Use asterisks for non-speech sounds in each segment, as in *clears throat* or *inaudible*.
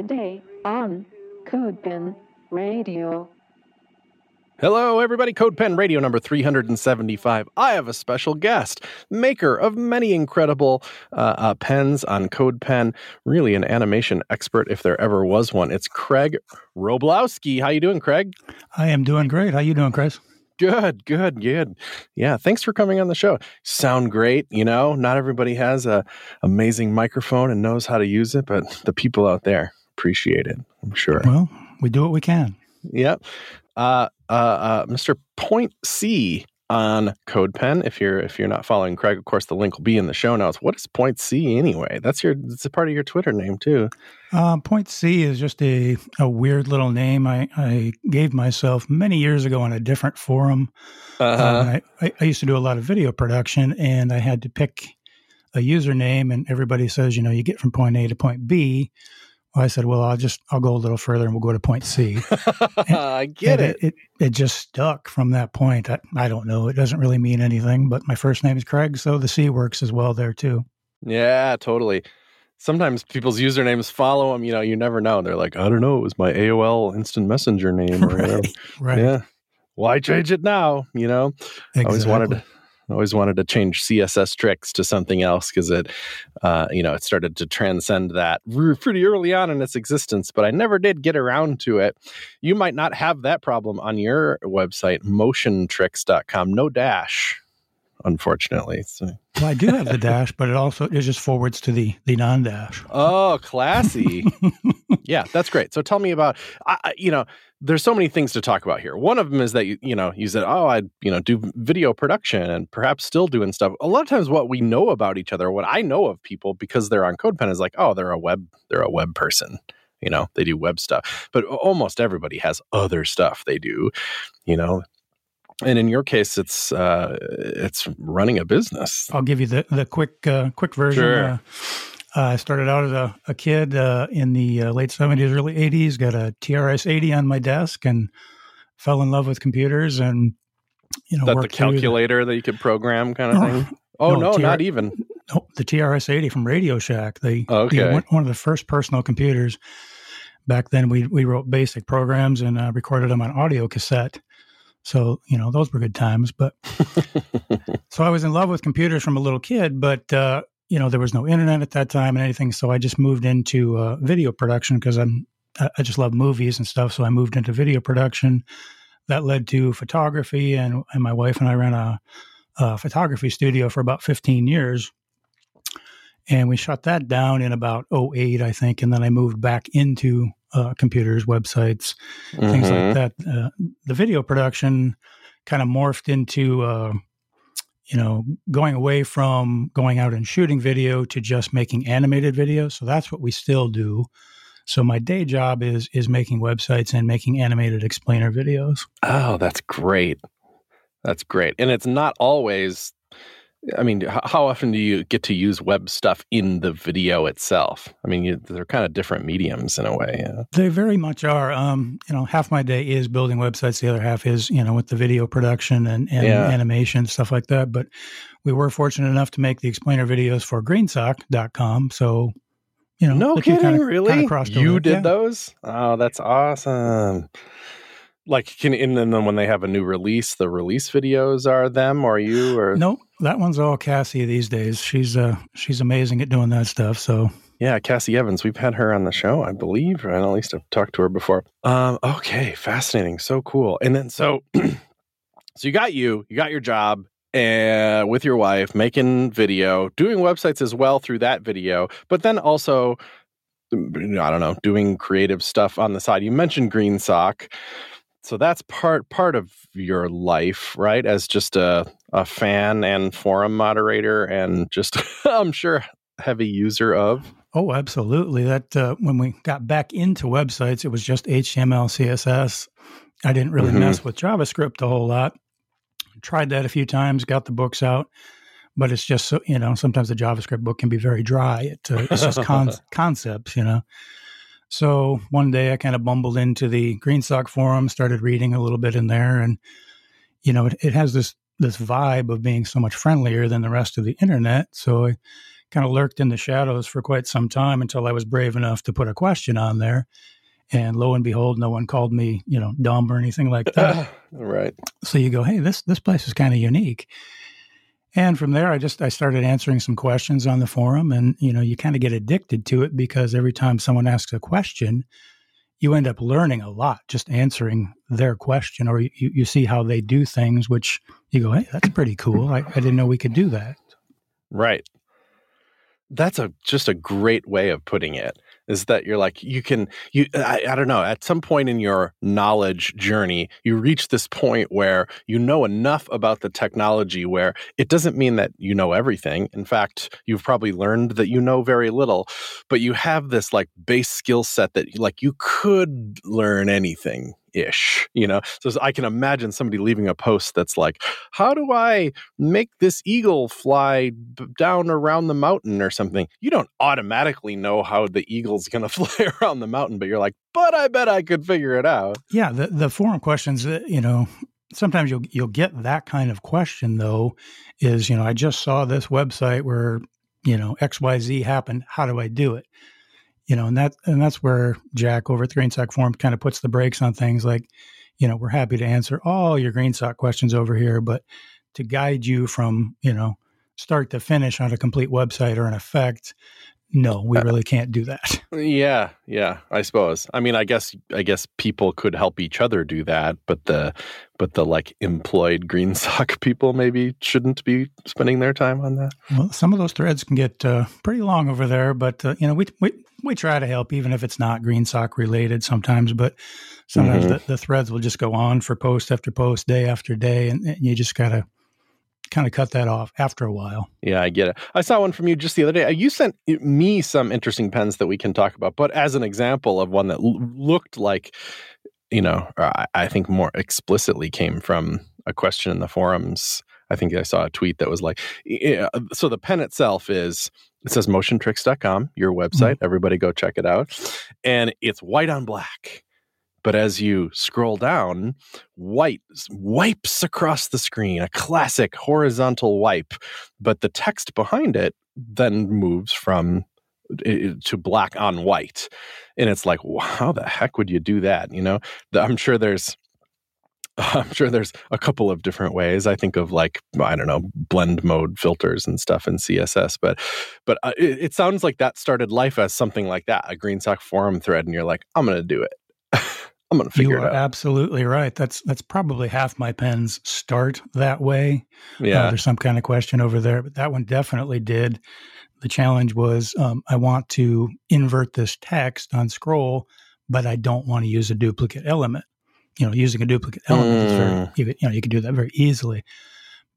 Today on CodePen Radio. Hello, everybody. CodePen Radio number 375. I have a special guest, maker of many incredible uh, uh, pens on CodePen. Really, an animation expert if there ever was one. It's Craig Roblewski. How you doing, Craig? I am doing great. How you doing, Chris? Good, good, good. Yeah, thanks for coming on the show. Sound great, you know. Not everybody has a amazing microphone and knows how to use it, but the people out there appreciate it. I'm sure. Well, we do what we can. Yep. Uh, uh, uh, Mr. Point C on CodePen. If you're if you're not following Craig, of course, the link will be in the show notes. What is Point C anyway? That's your it's a part of your Twitter name too. Uh, Point C is just a, a weird little name I, I gave myself many years ago on a different forum. Uh-huh. Uh, I, I used to do a lot of video production, and I had to pick a username. And everybody says, you know, you get from point A to point B. I said, well, I'll just I'll go a little further and we'll go to point C. *laughs* I get And it. it, it. just stuck from that point. I, I don't know. It doesn't really mean anything, but my first name is Craig, so the C works as well there too. Yeah, totally. Sometimes people's usernames follow them. You know, you never know. They're like, I don't know, it was my AOL Instant Messenger name or whatever. *laughs* right. Right. Yeah. Why change it now? You know, I always wanted to. I always wanted to change CSS tricks to something else because it, uh, you know, it started to transcend that pretty early on in its existence. But I never did get around to it. You might not have that problem on your website, motiontricks.com. No dash, unfortunately. So- Well, I do have the *laughs* dash, but it also it just forwards to the the non dash. Oh, classy. *laughs* yeah, that's great. So tell me about, you know, there's so many things to talk about here. One of them is that you, you know, you said, oh, I, you know, do video production and perhaps still doing stuff. A lot of times, what we know about each other, what I know of people because they're on CodePen is like, oh, they're a web, they're a web person. You know, they do web stuff, but almost everybody has other stuff they do. You know, and in your case, it's uh, it's running a business. I'll give you the the quick uh, quick version. Sure. Uh, I started out as a, a kid uh, in the uh, late seventies, early eighties. Got a TRS eighty on my desk and fell in love with computers and you know that the calculator that you could program kind of No, thing? *laughs* Oh no, no, TR not even. oh, the TRS eighty from Radio Shack. The, the- Okay. one, one of the first personal computers. Back then, we we wrote basic programs and uh, recorded them on audio cassette. So you know those were good times. But *laughs* so I was in love with computers from a little kid, but uh, you know there was no internet at that time and anything. So I just moved into uh, video production because I'm I just love movies and stuff. So I moved into video production. That led to photography, and and my wife and I ran a, a photography studio for about 15 years. And we shut that down in about 08, I think. And then I moved back into uh, computers, websites, things Mhm. like that. Uh, the video production kind of morphed into, uh, you know, going away from going out and shooting video to just making animated videos. So that's what we still do. So my day job is is making websites and making animated explainer videos. Oh, that's great. That's great. And it's not always, I mean, how often do you get to use web stuff in the video itself? I mean, you, they're kind of different mediums in a way. Yeah. They very much are. Um, you know, half my day is building websites. The other half is, you know, with the video production and, and Yeah. animation, stuff like that. But we were fortunate enough to make the explainer videos for greensock.com. So, you know, No kidding, kinda- really? kinda crossed You did Yeah. those? Oh, that's awesome. Like, can and then when they have a new release, the release videos are them or you or Nope, that one's all Cassie these days. She's uh she's amazing at doing that stuff. So Yeah, Cassie Evans. We've had her on the show, I believe, and at least I've talked to her before. Um, okay, fascinating, so cool. And then so, *clears throat* so you got you, you got your job, and with your wife making video, doing websites as well through that video, but then also, mm, I don't know, doing creative stuff on the side. You mentioned GreenSock, so that's part part of your life, right? As just a a fan and forum moderator, and just *laughs* I'm sure heavy user of. Oh, absolutely. That uh, when we got back into websites, it was just HTML, CSS. I didn't really Mhm. mess with JavaScript a whole lot. Tried that a few times, got the books out, but it's just so you know. Sometimes the JavaScript book can be very dry. It, uh, it's just *laughs* con- concepts, you know. So one day I kind of bumbled into the Greensock forum, started reading a little bit in there, and you know, it, it has this this vibe of being so much friendlier than the rest of the internet. So I kind of lurked in the shadows for quite some time until I was brave enough to put a question on there. And lo and behold, no one called me, you know, dumb or anything like that. *laughs* right. So you go, hey, this this place is kind of unique. And from there, I just I started answering some questions on the forum, and you know, you kind of get addicted to it because every time someone asks a question, you end up learning a lot just answering their question, or you, you see how they do things, which you go, hey, that's pretty cool. I, I didn't know we could do that. Right. That's a just a great way of putting it is that you're like you can you I, I, don't know at some point in your knowledge journey you reach this point where you know enough about the technology where it doesn't mean that you know everything. In fact you've probably learned that you know very little but you have this like base skill set that like you could learn anything ish, you know? So I can imagine somebody leaving a post that's like, how do I make this eagle fly down around the mountain or something? You don't automatically know how the eagle's going *laughs* to fly around the mountain, but you're like, but I bet I could figure it out. Yeah. The, the forum questions, that, you know, sometimes you'll, you'll get that kind of question though, is, you know, I just saw this website where, you know, XYZ happened. How do I do it? You know, and that and that's where Jack over at the GreenSock Forum kind of puts the brakes on things like, you know, we're happy to answer all your GreenSock questions over here, but to guide you from, you know, start to finish on a complete website or an effect, no, we uh, really can't do that. *laughs* Yeah, yeah, I suppose. I mean, I guess I guess people could help each other do that, but the but the like employed green *laughs* sock people maybe shouldn't be spending their time on that. Well, some of those threads can get uh, pretty long over there, but uh, you know, we we we try to help, even if it's not GreenSock related sometimes. But sometimes mm-hmm. the, the, threads will just go on for post after post, day after day, and, and you just gotta kind of cut that off after a while. Yeah, I get it. I saw one from you just the other day. Uh, you sent me some interesting pens that we can talk about, but as an example of one that l- looked like, you know, uh, I, I think more explicitly came from a question in the forums. I think I saw a tweet that was like, yeah, uh, so the pen itself is it says motiontricks.com, your mm-hmm. website. Mm-hmm. Everybody go check it out. And it's white on black. But as you scroll down, white wipes across the screen, a classic horizontal wipe. But the text behind it then moves from to black on white. And it's like, how the heck would you do that? You know, I'm sure there's *laughs* I'm sure there's a couple of different ways. I think of like I don't know blend mode filters and stuff in CSS, but but uh, it, it, sounds like that started life as something like that, a GreenSock forum thread, and you're like, I'm to do it. I'm going to figure you it out. Absolutely right. That's that's probably half my pens start that way. Uh, yeah, uh, there's some kind of question over there, but that one definitely did. The challenge was um, I want to invert this text on scroll, but I don't want to use a duplicate element you know, using a duplicate element mm. is very, mm. you, you know, you can do that very easily.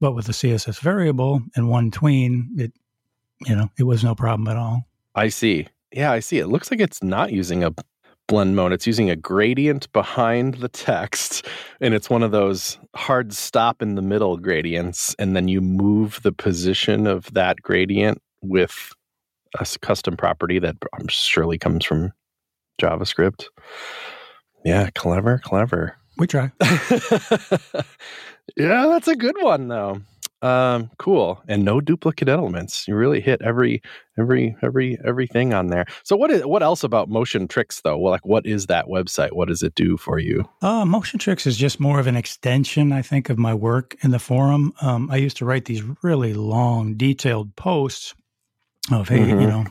But with the CSS variable and one tween, it, you know, it was no problem at all. I see. Yeah, I see. It looks like it's not using a blend mode. It's using a gradient behind the text, and it's one of those hard stop in the middle gradients, and then you move the position of that gradient with a custom property that surely comes from JavaScript. Yeah, clever, clever. We try. *laughs* yeah, that's a good one though. Um, cool. And no duplicate elements. You really hit every every every everything on there. So what is what else about Motion Tricks though? Well, like what is that website? What does it do for you? Uh, Motion Tricks is just more of an extension, I think, of my work in the forum. Um, I used to write these really long, detailed posts of hey, mm-hmm. you know,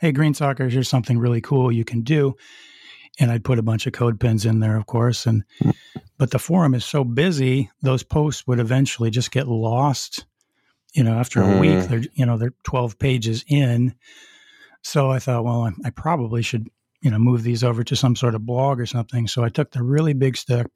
hey, GreenSockers, here's something really cool you can do and I'd put a bunch of CodePens in there, of course. And hmm. but the forum is so busy, those posts would eventually just get lost. You know, after a mm. week, they're you know they're twelve pages in. So I thought, well, I, I probably should you know move these over to some sort of blog or something. So I took the really big step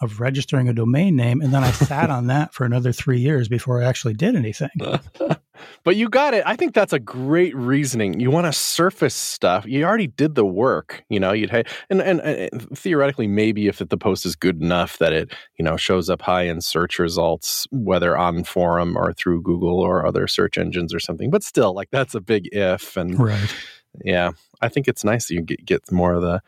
of registering a domain name, and then I sat *laughs* on that for another three years before I actually did anything. *laughs* but you got it. I think that's a great reasoning. You want to surface stuff. You already did the work. You know, you'd and, and, and theoretically, maybe if the post is good enough that it you know shows up high in search results, whether on forum or through Google or other search engines or something. But still, like that's a big if. And right. yeah, I think it's nice that you get, get more of the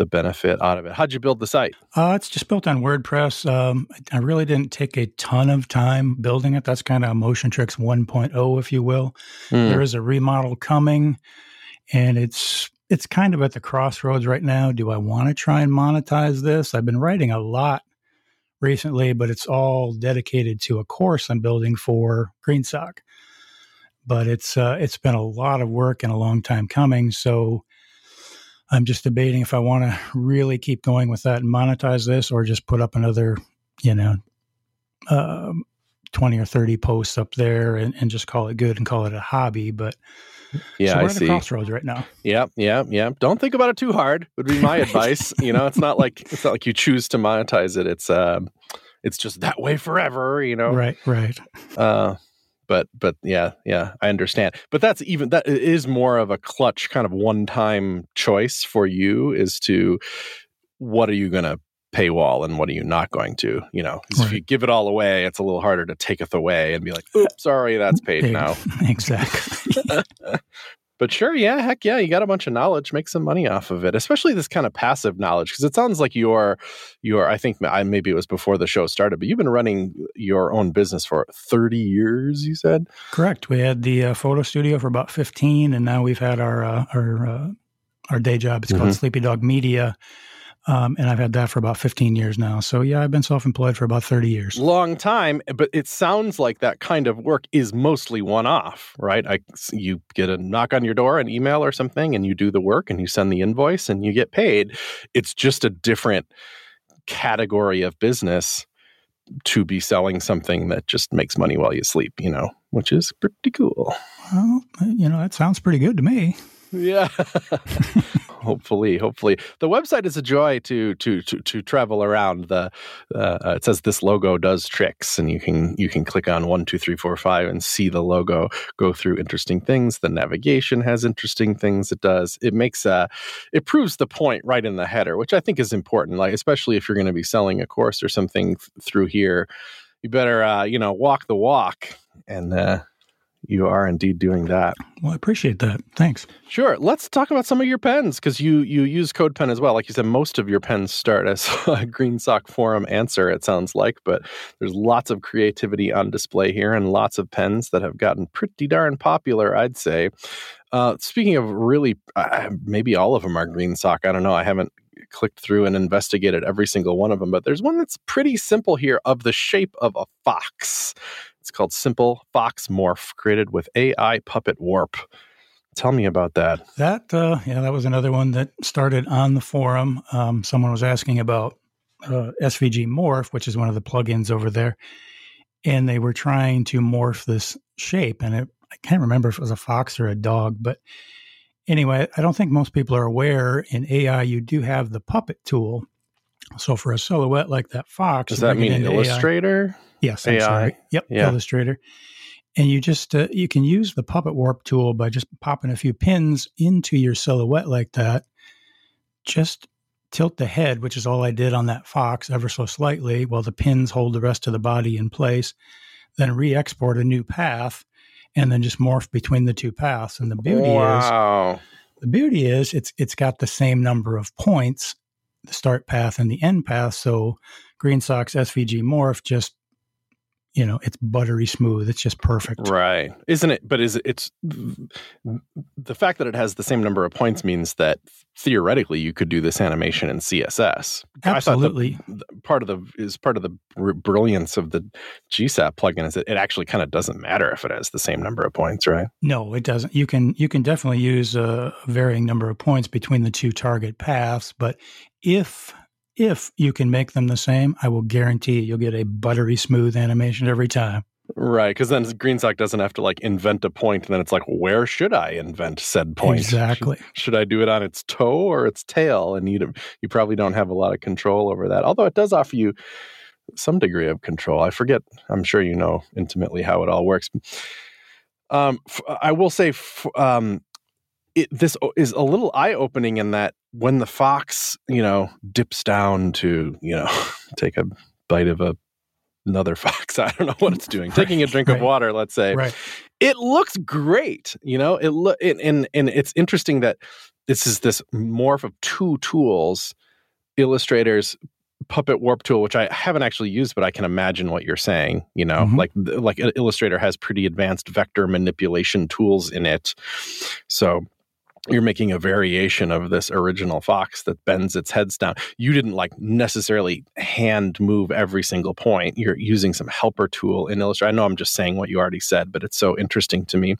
the benefit out of it. How'd you build the site? Uh, it's just built on WordPress. Um, I really didn't take a ton of time building it. That's kind of Motion Tricks 1.0, if you will. Mm. There is a remodel coming, and it's it's kind of at the crossroads right now. Do I want to try and monetize this? I've been writing a lot recently, but it's all dedicated to a course I'm building for GreenSock. But it's uh, it's been a lot of work and a long time coming. So I'm just debating if I want to really keep going with that and monetize this, or just put up another, you know, um, twenty or thirty posts up there and, and just call it good and call it a hobby. But Yeah, so we're I at see. a crossroads right now. Yeah, yeah, yeah. Don't think about it too hard. Would be my *laughs* advice. You know, it's not like it's not like you choose to monetize it. It's um, it's just that way forever. You know, Right, right. Uh, but but yeah, yeah, I understand. But that's even that is more of a clutch kind of one time choice for you is to what are you going to paywall and what are you not going to? You know, 'cause if you give it all away, it's a little harder to take it away and be like, oops, sorry, that's paid now. *laughs* exactly. *laughs* But sure, yeah, heck yeah, you got a bunch of knowledge, make some money off of it, especially this kind of passive knowledge, because it sounds like you're, you're. I think I maybe it was before the show started, but you've been running your own business for thirty years. You said, Correct. We had the uh, photo studio for about 15, and now we've had our uh, our uh, our day job. It's Mhm. called Sleepy Dog Media, um, and I've had that for about 15 years now. So yeah, I've been self-employed for about 30 years. long time, but it sounds like that kind of work is mostly one off, right? I, you get a knock on your door, an email or something, and you do the work and you send the invoice and you get paid. It's just a different category of business to be selling something that just makes money while you sleep, you know, which is pretty cool. Well, you know that sounds pretty good to me. Yeah. *laughs* hopefully, hopefully, the website is a joy to to to to travel around. The uh, uh, it says this logo does tricks, and you can you can click on one, two, three, four, five, and see the logo go through interesting things. The navigation has interesting things. It does. It makes uh it proves the point right in the header, which I think is important. Like especially if you're going to be selling a course or something th- through here, you better uh, you know walk the walk and. uh you are indeed doing that. Well, I appreciate that. Thanks. Sure. Let's talk about some of your pens because you you use CodePen as well. Like you said, most of your pens start as *laughs* a GreenSock Forum answer. It sounds like, but there's lots of creativity on display here and lots of pens that have gotten pretty darn popular. I'd say. Uh, speaking of really, uh, maybe all of them are GreenSock. I don't know. I haven't clicked through and investigated every single one of them, but there's one that's pretty simple here of the shape of a fox. It's called Simple Fox Morph, created with AI Puppet Warp. Tell me about that. That uh, yeah, that was another one that started on the forum. Um, someone was asking about uh, SVG Morph, which is one of the plugins over there, and they were trying to morph this shape, and it, I can't remember if it was a fox or a dog, but anyway, I don't think most people are aware. In AI, you do have the puppet tool. So for a silhouette like that fox, Does that mean into AI. Yes, I'm AI? sorry. Yep, Yeah. Illustrator. And you just uh, you can use the puppet warp tool by just popping a few pins into your silhouette like that. Just tilt the head, which is all I did on that fox, ever so slightly, while the pins hold the rest of the body in place. Then re-export a new path, and then just morph between the two paths. And the beauty is wow. the beauty is it's it's got the same number of points, the start path and the end path. So GreenSock's SVG Morph just you know, it's buttery smooth. It's just perfect. Right. Isn't it? But is it, it's the fact that it has the same number of points means that theoretically you could do this animation in CSS. I the- Absolutely. the part of the is part of the brilliance of the GSAP plugin is that it actually kind of doesn't matter if it has the same number of points, right? No, it doesn't. You can you can definitely use a varying number of points between the two target paths, but if if you can make them the same, I will guarantee you'll get a buttery smooth animation every time. Right, because then GreenSock doesn't have to like invent a point, and then it's like, where should I invent said point? Exactly. Should, *laughs* should I do it on its toe or its tail? And you you probably don't have a lot of control over that. Although it does offer you some degree of control. I forget. I'm sure you know intimately how it all works. Um, f- I will say, f- um, it, this is a little eye opening in that when the fox, you know, dips down to, you know, *laughs* take a bite of a another fox. *laughs* I don't know what it's doing. Taking a drink Right. of water, let's say. Right. It looks great, you know. It look and, and and it's interesting that this is this morph of two tools, Illustrator's Puppet Warp tool, which I haven't actually used, but I can imagine what you're saying. You know, Mhm. like like Illustrator has pretty advanced vector manipulation tools in it, so you're making a variation of this original fox that bends its heads down. You didn't like necessarily hand move every single point. You're using some helper tool in Illustrator. I know I'm just saying what you already said, but it's so interesting to me.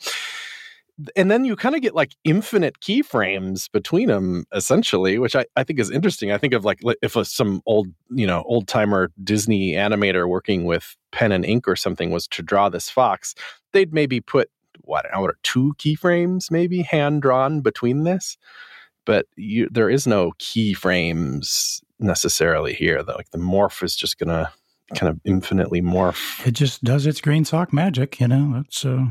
And then you kind of get like infinite keyframes between them, essentially, which I, I think is interesting. I think of like if a, some old, you know, old timer Disney animator working with pen and ink or something was to draw this fox, they'd maybe put what, what two keyframes maybe hand drawn between this but you, there is no keyframes necessarily here though like the morph is just gonna kind of infinitely morph It just does its GreenSock magic, you know. It's uh,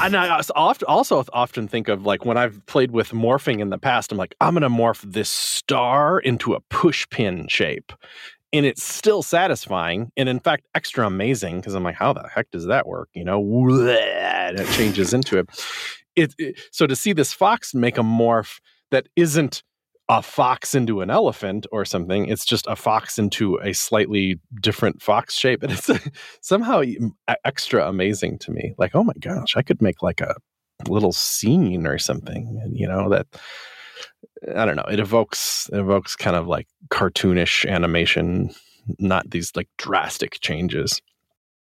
and i als- oft- also often think of like when i've played with morphing in the past i'm like i'm gonna morph this star into a push pin shape and it's still satisfying and in fact extra amazing because i'm like how the heck does that work? You know? And it changes into it. It, it so to see this fox make a morph that isn't a fox into an elephant or something it's just a fox into a slightly different fox shape and it's *laughs* somehow extra amazing to me. Like oh my gosh i could make like a little scene or something and you know that i don't know it evokes it evokes kind of like cartoonish animation not these like drastic changes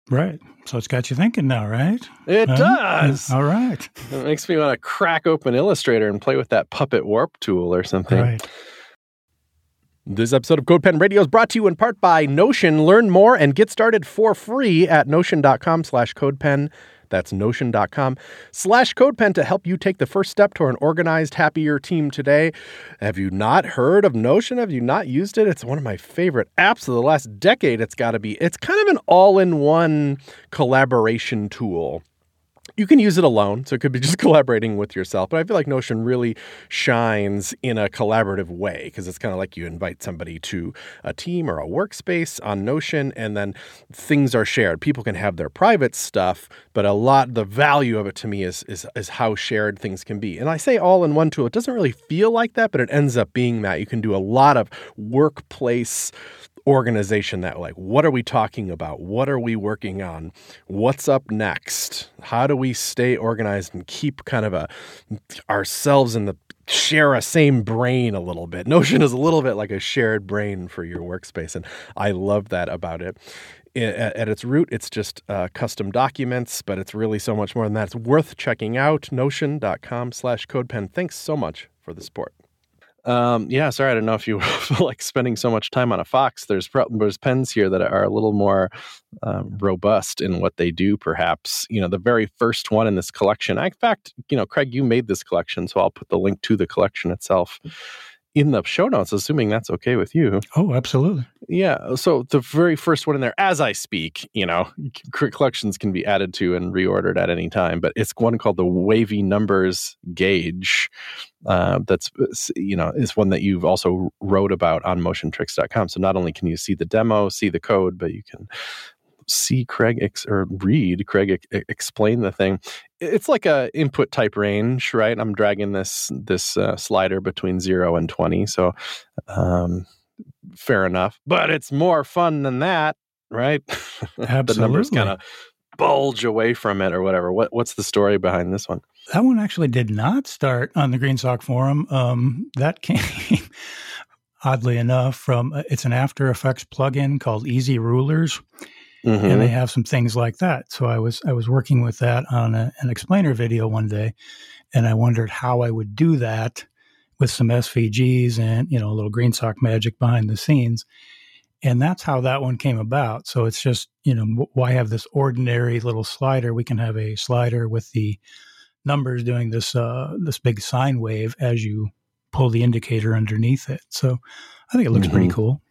right. So it's got you thinking now, right? it Huh? does All right. It makes me want to crack open Illustrator and play with that puppet warp tool or something. Right. This episode of CodePen Radio is brought to you in part by Notion. Learn more and get started for free at notion.com slash codepen. That's notion.com slash codepen to help you take the first step toward an organized, happier team today. Have you not heard of Notion? Have you not used it? It's one of my favorite apps of the last decade. It's got to be. It's kind of an all in one collaboration tool you can use it alone, so it could be *laughs* just collaborating with yourself. But I feel like Notion really shines in a collaborative way because it's kind of like you invite somebody to a team or a workspace on Notion, and then things are shared. People can have their private stuff, but a lot the value of it to me is is is how shared things can be. And I say all in one tool. It doesn't really feel like that, but it ends up being that. You can do a lot of workplace organization that like what are we talking about? What are we working on? What's up next? How do we stay organized and keep kind of a ourselves in the share a same brain a little bit? *laughs* Notion is a little bit like a shared brain for your workspace and i love that about it. At, its root it's just uh, custom documents but it's really so much more than that. It's worth checking out notion.com slash codepen thanks so much for the support um, yeah, sorry, I don't know if you *laughs* feel like spending so much time on a Fox. There's there's pens here that are a little more um, robust in what they do. Perhaps you know the very first one in this collection. In fact, you know, Craig, you made this collection, so I'll put the link to the collection itself in the show notes, assuming that's okay with you. Oh, absolutely. Yeah. So the very first one in there, as I speak, you know, collections can be added to and reordered at any time, but it's one called the Wavy Numbers Gauge. Uh, that's, you know, is one that you've also wrote about on motiontricks.com. So not only can you see the demo, see the code, but you can see Craig ex- or read Craig ex- explain the thing. It's like a input type range, right? I'm dragging this this uh, slider between zero and twenty, so um, fair enough. But it's more fun than that, right? *laughs* the numbers Absolutely. kind of bulge away from it or whatever. What what's the story behind this one? That one actually did not start on the GreenSock Forum. Um, that *laughs* came, oddly enough, from uh, it's an After Effects plugin called Easy Rulers, and Mhm. they have some things like that. So I was I was working with that on a, an explainer video one day, and I wondered how I would do that with some SVGs and you know a little GreenSock magic behind the scenes. And that's how that one came about. So it's just, you know, why have this ordinary little slider? We can have a slider with the numbers doing this uh, this big sine wave as you pull the indicator underneath it. So I think it looks pretty Mhm. cool.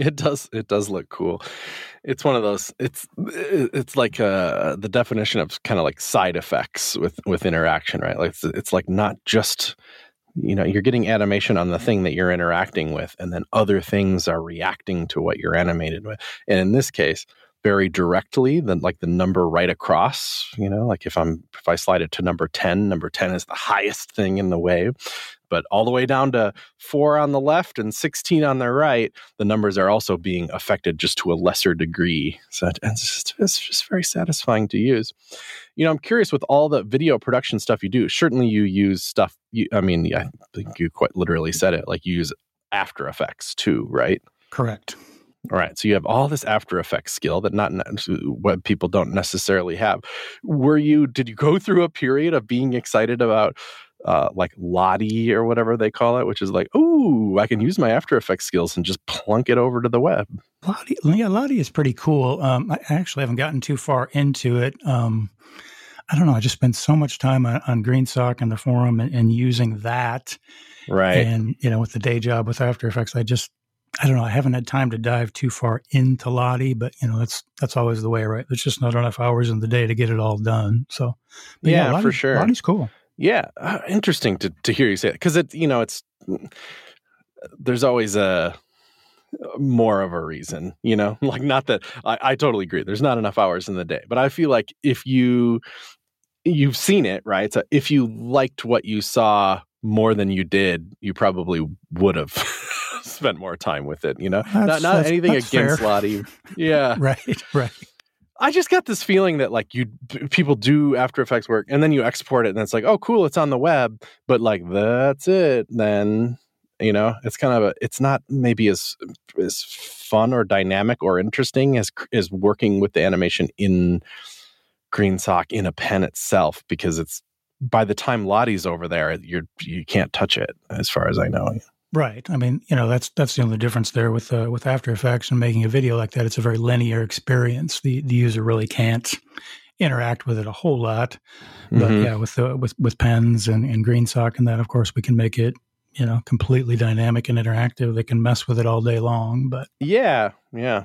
It does. It does look cool. It's one of those. It's it's like uh, the definition of kind of like side effects with with interaction, right? Like it's, it's like not just you know you're getting animation on the thing that you're interacting with, and then other things are reacting to what you're animated with. And in this case, very directly than like the number right across you know like if i'm if i slide it to number 10 number 10 is the highest thing in the wave. But all the way down to 4 on the left and 16 on the right the numbers are also being affected just to a lesser degree. So it's just, it's just very satisfying to use. You know i'm curious with all the video production stuff you do certainly you use stuff you, i mean i think you quite literally said it like you use after effects too right? Correct. All right. So you have all this After Effects skill that not what people don't necessarily have. Were you? Did you go through a period of being excited about? Uh, like Lottie or whatever they call it, which is like, oh, I can use my After Effects skills and just plunk it over to the web. Lottie, yeah, Lottie is pretty cool. Um, I actually haven't gotten too far into it. Um, I don't know. I just spent so much time on, on GreenSock and the forum and, and using that. Right. And, you know, with the day job with After Effects, I just, I don't know. I haven't had time to dive too far into Lottie, but you know that's that's always the way, right? There's just not enough hours in the day to get it all done. So, but Yeah, for sure. Lottie's cool. Yeah, uh, interesting to to hear you say it because it you know it's there's always a more of a reason, you know, *laughs* like not that I, I totally agree. There's not enough hours in the day, but I feel like if you you've seen it, right? So if you liked what you saw more than you did, you probably would have *laughs* *laughs* spent more time with it. You know, not That's- not that's- anything that's against fair. Lottie. *laughs* Yeah, Right, right. I just got this feeling that like you people do After Effects work and then you export it and it's like, oh, cool, it's on the web, but like that's it. Then you know, it's kind of a, it's not maybe as as fun or dynamic or interesting as as working with the animation in GreenSock in a pen itself because it's by the time Lottie's over there, you're you can't touch it as far as I know. Right. I mean, you know, that's that's the only difference there with uh, with After Effects and making a video like that. It's a very linear experience. The the user really can't interact with it a whole lot. But Mhm. yeah, with the with with pens and, and GreenSock and that, of course, we can make it you know completely dynamic and interactive. They can mess with it all day long. But Yeah, yeah.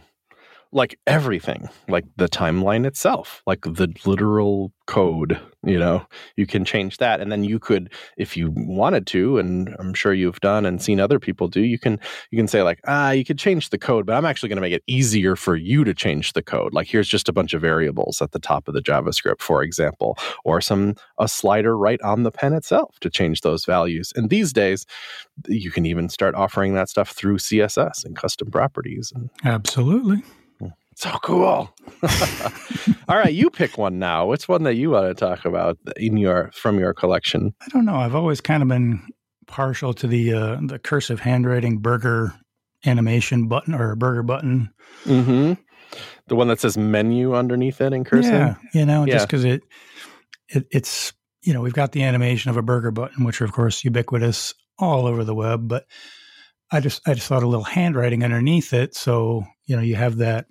Like everything, like the timeline itself, like the literal code, you know, you can change that. And then you could, if you wanted to, and I'm sure you've done and seen other people do, you can you can say, like, ah, you could change the code, but I'm actually going to make it easier for you to change the code. Like here's just a bunch of variables at the top of the JavaScript, for example, or some a slider right on the pen itself to change those values. And these days, you can even start offering that stuff through CSS and custom properties. And absolutely, so cool. *laughs* All right, you pick one now. What's one that you want to talk about in your from your collection? I don't know. I've always kind of been partial to the uh, the cursive handwriting burger animation button or burger button. Mm-hmm. The one that says menu underneath it in cursive. Yeah, you know, Yeah. just because it, it it's you know we've got the animation of a burger button, which are of course ubiquitous all over the web, but I just I just thought a little handwriting underneath it, so you know you have that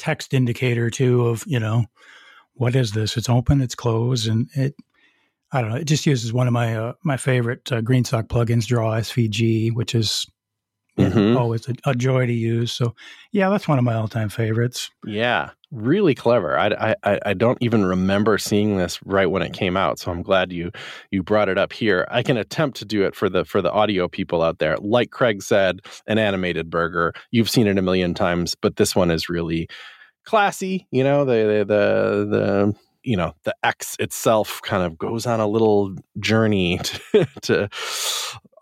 text indicator too of you know what is this? It's open, it's closed, and it. I don't know. It just uses one of my uh, my favorite uh, GreenSock plugins, Draw SVG, which is Mhm. always a, a joy to use. So, yeah, that's one of my all time favorites. Yeah, really clever. I, I I don't even remember seeing this right when it came out, so I'm glad you you brought it up here. I can attempt to do it for the for the audio people out there. Like Craig said, an animated burger. You've seen it a million times, but this one is really classy. You know, the the the, the you know the X itself kind of goes on a little journey *laughs* to, to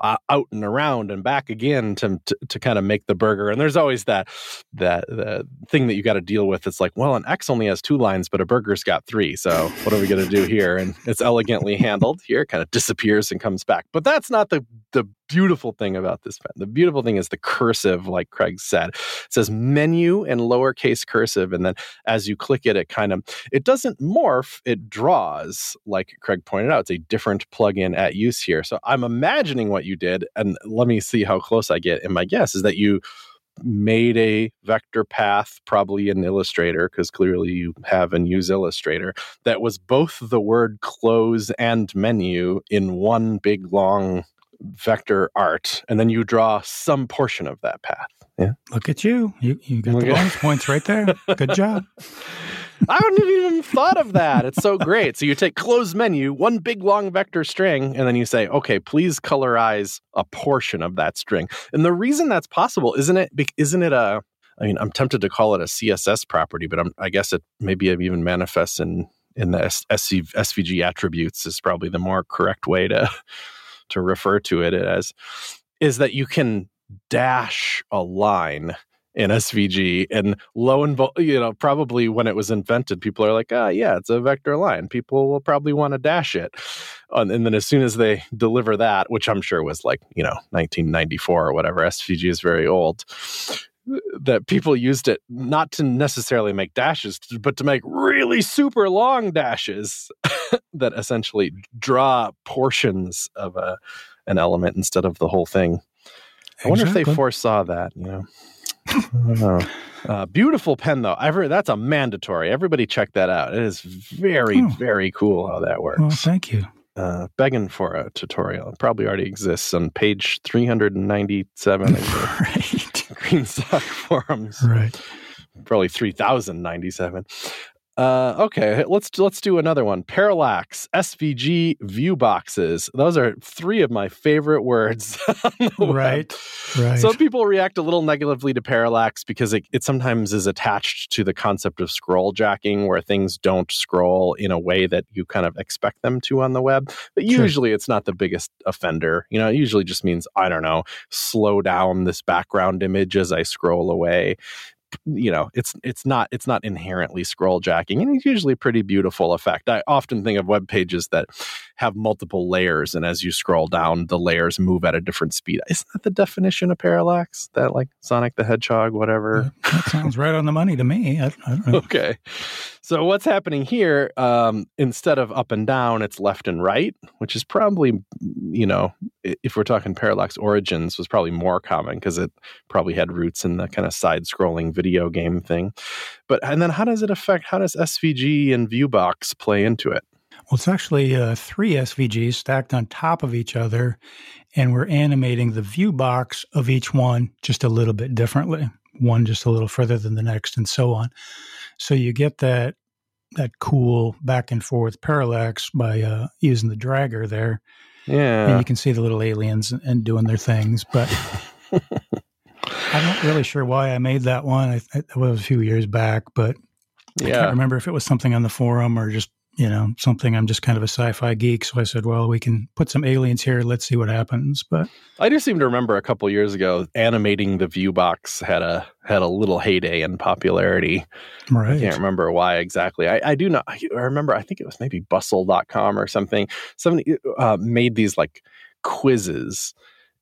uh, out and around and back again to, to to kind of make the burger. And there's always that that the thing that you got to deal with. It's like, well, an X only has two lines, but a burger's got three. So what are we going to do here? And it's elegantly handled here. Kind of disappears and comes back. But that's not the the beautiful thing about this pen. The beautiful thing is the cursive, like Craig said. It says menu and lowercase cursive, and then as you click it, it kind of it doesn't morph. It draws, like Craig pointed out. It's a different plugin at use here. So I'm imagining what you did, and let me see how close I get. And my guess is that you made a vector path, probably in Illustrator, because clearly you have and use Illustrator, that was both the word close and menu in one big long vector art. And then you draw some portion of that path. Yeah. Look at you. You, you got Look the bonus points right there. Good job. *laughs* I hadn't even thought of that. It's so great. So you take close menu, one big long vector string, and then you say, okay, please colorize a portion of that string. And the reason that's possible, isn't it? Isn't it a I mean, I'm tempted to call it a CSS property, but I'm, I guess it maybe it even manifests in in the SC, SVG attributes is probably the more correct way to to refer to it as is that you can dash a line in SVG. And lo and you know, probably when it was invented, people are like, ah, yeah, it's a vector line. People will probably want to dash it. And then as soon as they deliver that, which I'm sure was like, you know, 1994 or whatever, SVG is very old, that people used it not to necessarily make dashes, but to make really super long dashes *laughs* that essentially draw portions of a, an element instead of the whole thing. I wonder if they foresaw that, you know. *laughs* Uh, beautiful pen though. I've heard that's a mandatory. Everybody check that out. It is very, oh. very cool how that works. Well, thank you. Uh, begging for a tutorial. It probably already exists on page 397 *laughs* right. GreenSock *laughs* forums. Right. Probably 3097. Uh, okay, let's let's do another one. Parallax, SVG, view boxes. Those are three of my favorite words. *laughs* right, right. Some people react a little negatively to parallax because it, it sometimes is attached to the concept of scroll jacking, where things don't scroll in a way that you kind of expect them to on the web. But usually, sure. it's not the biggest offender. You know, it usually just means I don't know, slow down this background image as I scroll away you know it's it's not it's not inherently scroll jacking and it's usually a pretty beautiful effect. I often think of web pages that have multiple layers and as you scroll down the layers move at a different speed. Isn't that the definition of parallax? That like sonic the hedgehog whatever? That sounds right on the money to me. I, I okay. So what's happening here um, instead of up and down it's left and right which is probably you know if we're talking parallax origins was probably more common because it probably had roots in the kind of side scrolling video game thing. But and then how does it affect? How does SVG and ViewBox play into it? Well, it's actually uh, three SVGs stacked on top of each other, and we're animating the view box of each one just a little bit differently. One just a little further than the next, and so on. So you get that that cool back and forth parallax by uh, using the dragger there. Yeah, and you can see the little aliens and doing their things, but *laughs* I'm not really sure why I made that one. I, it was a few years back, but yeah. I can't remember if it was something on the forum or just you know something. I'm just kind of a sci-fi geek, so I said, "Well, we can put some aliens here. Let's see what happens." But I do seem to remember a couple years ago, animating the view box had a had a little heyday in popularity. Right. I can't remember why exactly. I, I do not. I remember. I think it was maybe Bustle.com or something. Somebody uh, made these like quizzes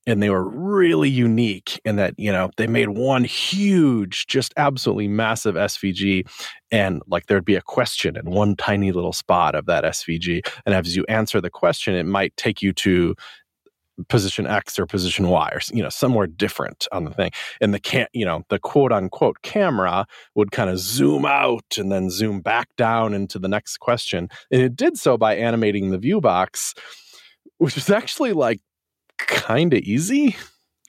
and they were really unique in that you know they made one huge just absolutely massive svg and like there'd be a question in one tiny little spot of that svg and as you answer the question it might take you to position x or position y or you know somewhere different on the thing. And the can you know the quote unquote camera would kind of zoom out and then zoom back down into the next question. And it did so by animating the view box which was actually like kind of easy.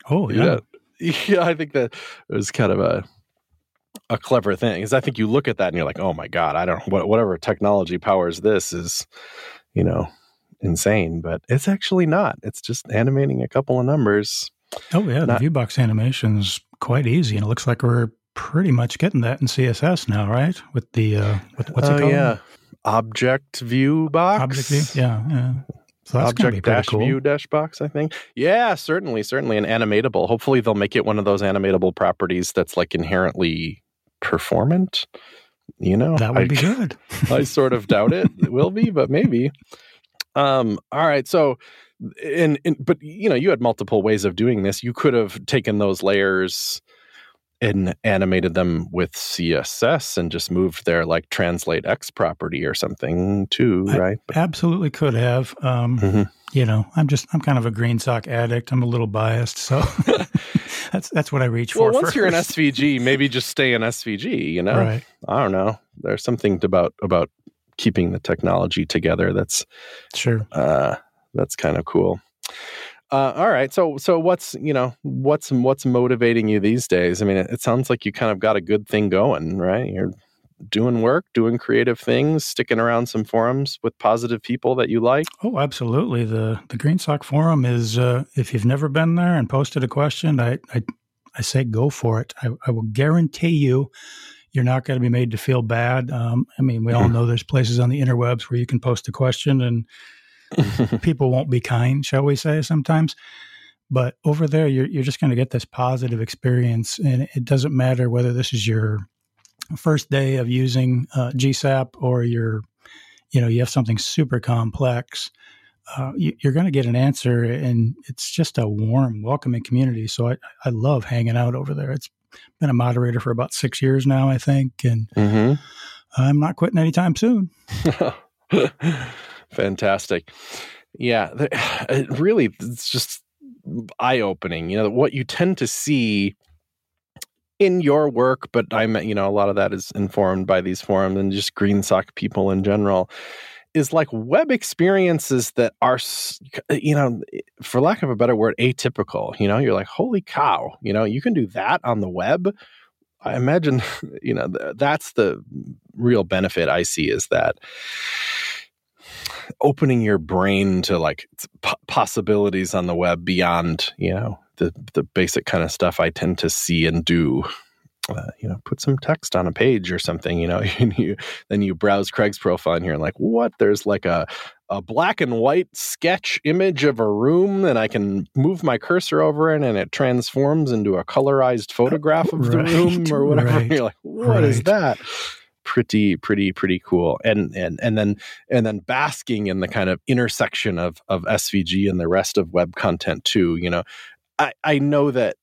Oh yeah. yeah. yeah, I think that it was kind of a a clever thing. Because I think you look at that and you're like, oh my god, I don't what whatever technology powers this is, you know, insane. But it's actually not. It's just animating a couple of numbers. Oh yeah, not, the viewbox animation is quite easy, and it looks like we're pretty much getting that in CSS now, right? With the uh, with, what's it oh, called? Yeah, object view box. Object view. Yeah, yeah. So Object dash cool. view dash box, I think. Yeah, certainly, certainly an animatable. Hopefully, they'll make it one of those animatable properties that's like inherently performant. You know, that would I, be *laughs* good. I sort of doubt it. It will be, but maybe. Um. All right. So, and, and but you know, you had multiple ways of doing this. You could have taken those layers and animated them with CSS and just moved their like translate X property or something too, I right? absolutely could have. Um, mm-hmm. You know, I'm just I'm kind of a GreenSock addict. I'm a little biased, so *laughs* that's that's what I reach well, for. Well, once first. you're in SVG, maybe just stay in SVG. You know, right. I don't know. There's something about about keeping the technology together. That's sure. Uh, that's kind of cool. Uh, all right. So so what's you know what's what's motivating you these days? I mean, it, it, sounds like you kind of got a good thing going, right? You're doing work, doing creative things, sticking around some forums with positive people that you like. Oh, absolutely. The the GreenSock forum is uh, if you've never been there and posted a question, I, I I say go for it. I, I will guarantee you, you're not going to be made to feel bad. Um, I mean, we all know there's places on the interwebs where you can post a question and *laughs* people won't be kind, shall we say, sometimes. But over there, you're, you're just going to get this positive experience. And it doesn't matter whether this is your first day of using uh, GSAP or you're, you know, you have something super complex. Uh, you, are going to get an answer, and it's just a warm, welcoming community. So I, I love hanging out over there. It's been a moderator for about six years now, I think, and mm-hmm. I'm not quitting anytime soon. *laughs* Fantastic. Yeah, *sighs* it really, it's just eye opening. You know, what you tend to see in your work, but I'm, you know, a lot of that is informed by these forums and just GreenSock people in general, is like web experiences that are, you know, for lack of a better word, atypical. You know, you're like, holy cow, you know, you can do that on the web. I imagine, *laughs* you know, that's the real benefit I see is that opening your brain to like possibilities on the web beyond you know the the basic kind of stuff I tend to see and do. Uh, you know, put some text on a page or something. You know, *laughs* and you then you browse Craig's profile and you're like, what? There's like a a black and white sketch image of a room, and I can move my cursor over it, and it transforms into a colorized photograph of the room or *laughs* whatever. Right. *laughs* You're like, what right. is that? Pretty pretty pretty cool. And and and then and then basking in the kind of intersection of of svg and the rest of web content too you know? I i know that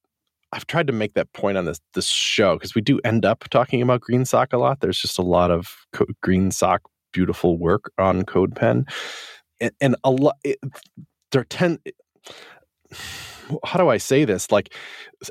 i've tried to make that point on this this show because we do end up talking about greensock a lot. There's just a lot of co- greensock beautiful work on codepen. And, and a lot there tend how do I say this? Like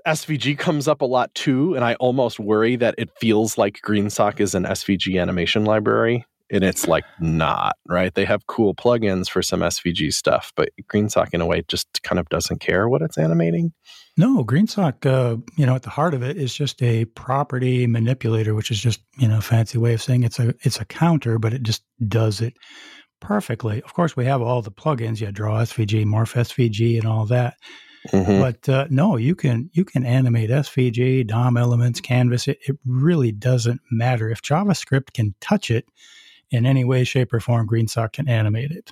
SVG comes up a lot too, and I almost worry that it feels like GreenSock is an SVG animation library. And it's like not, right? They have cool plugins for some SVG stuff, but GreenSock in a way just kind of doesn't care what it's animating. No, GreenSock, uh, you know, at the heart of it is just a property manipulator, which is just, you know, fancy way of saying it's a it's a counter, but it just does it perfectly. Of course, we have all the plugins, yeah, Draw SVG, Morph SVG, and all that. Mm-hmm. But uh, no, you can you can animate SVG, DOM elements, Canvas. It, it really doesn't matter if JavaScript can touch it in any way, shape, or form. GreenSock can animate it.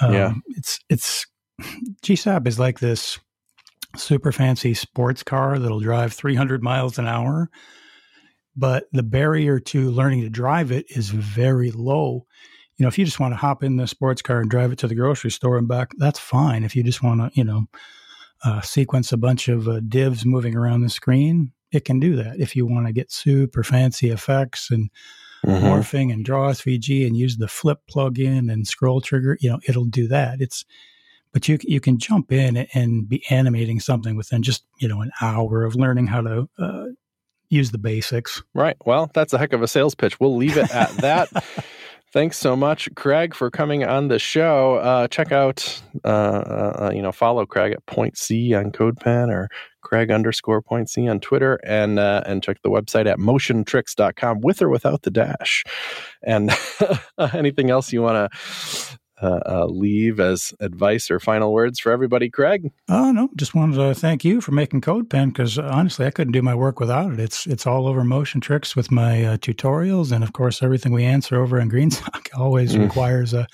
Um, yeah, it's it's *sighs* GSAP is like this super fancy sports car that'll drive 300 miles an hour, but the barrier to learning to drive it is very low you know, if you just want to hop in the sports car and drive it to the grocery store and back, that's fine. If you just want to, you know, uh, sequence a bunch of uh, divs moving around the screen, it can do that. If you want to get super fancy effects and mm-hmm. morphing and draw SVG and use the flip plugin and scroll trigger, you know, it'll do that. It's but you you can jump in and be animating something within just you know an hour of learning how to uh, use the basics. Right. Well, that's a heck of a sales pitch. We'll leave it at that. *laughs* Thanks so much, Craig, for coming on the show. Uh, check out, uh, uh, uh, you know, follow Craig at Point C on CodePen or Craig underscore Point C on Twitter, and uh, and check the website at motiontricks.com with or without the dash. And *laughs* anything else you want to uh, uh, leave as advice or final words for everybody, Craig? Oh no, just wanted to thank you for making CodePen because honestly, I couldn't do my work without it. It's it's all over motion tricks with my uh, tutorials, and of course, everything we answer over in GreenSock *laughs* always mm. requires a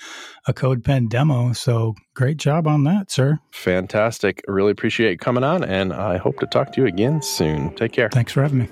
a CodePen demo. So great job on that, sir. Fantastic. Really appreciate you coming on, and I hope to talk to you again soon. Take care. Thanks for having me.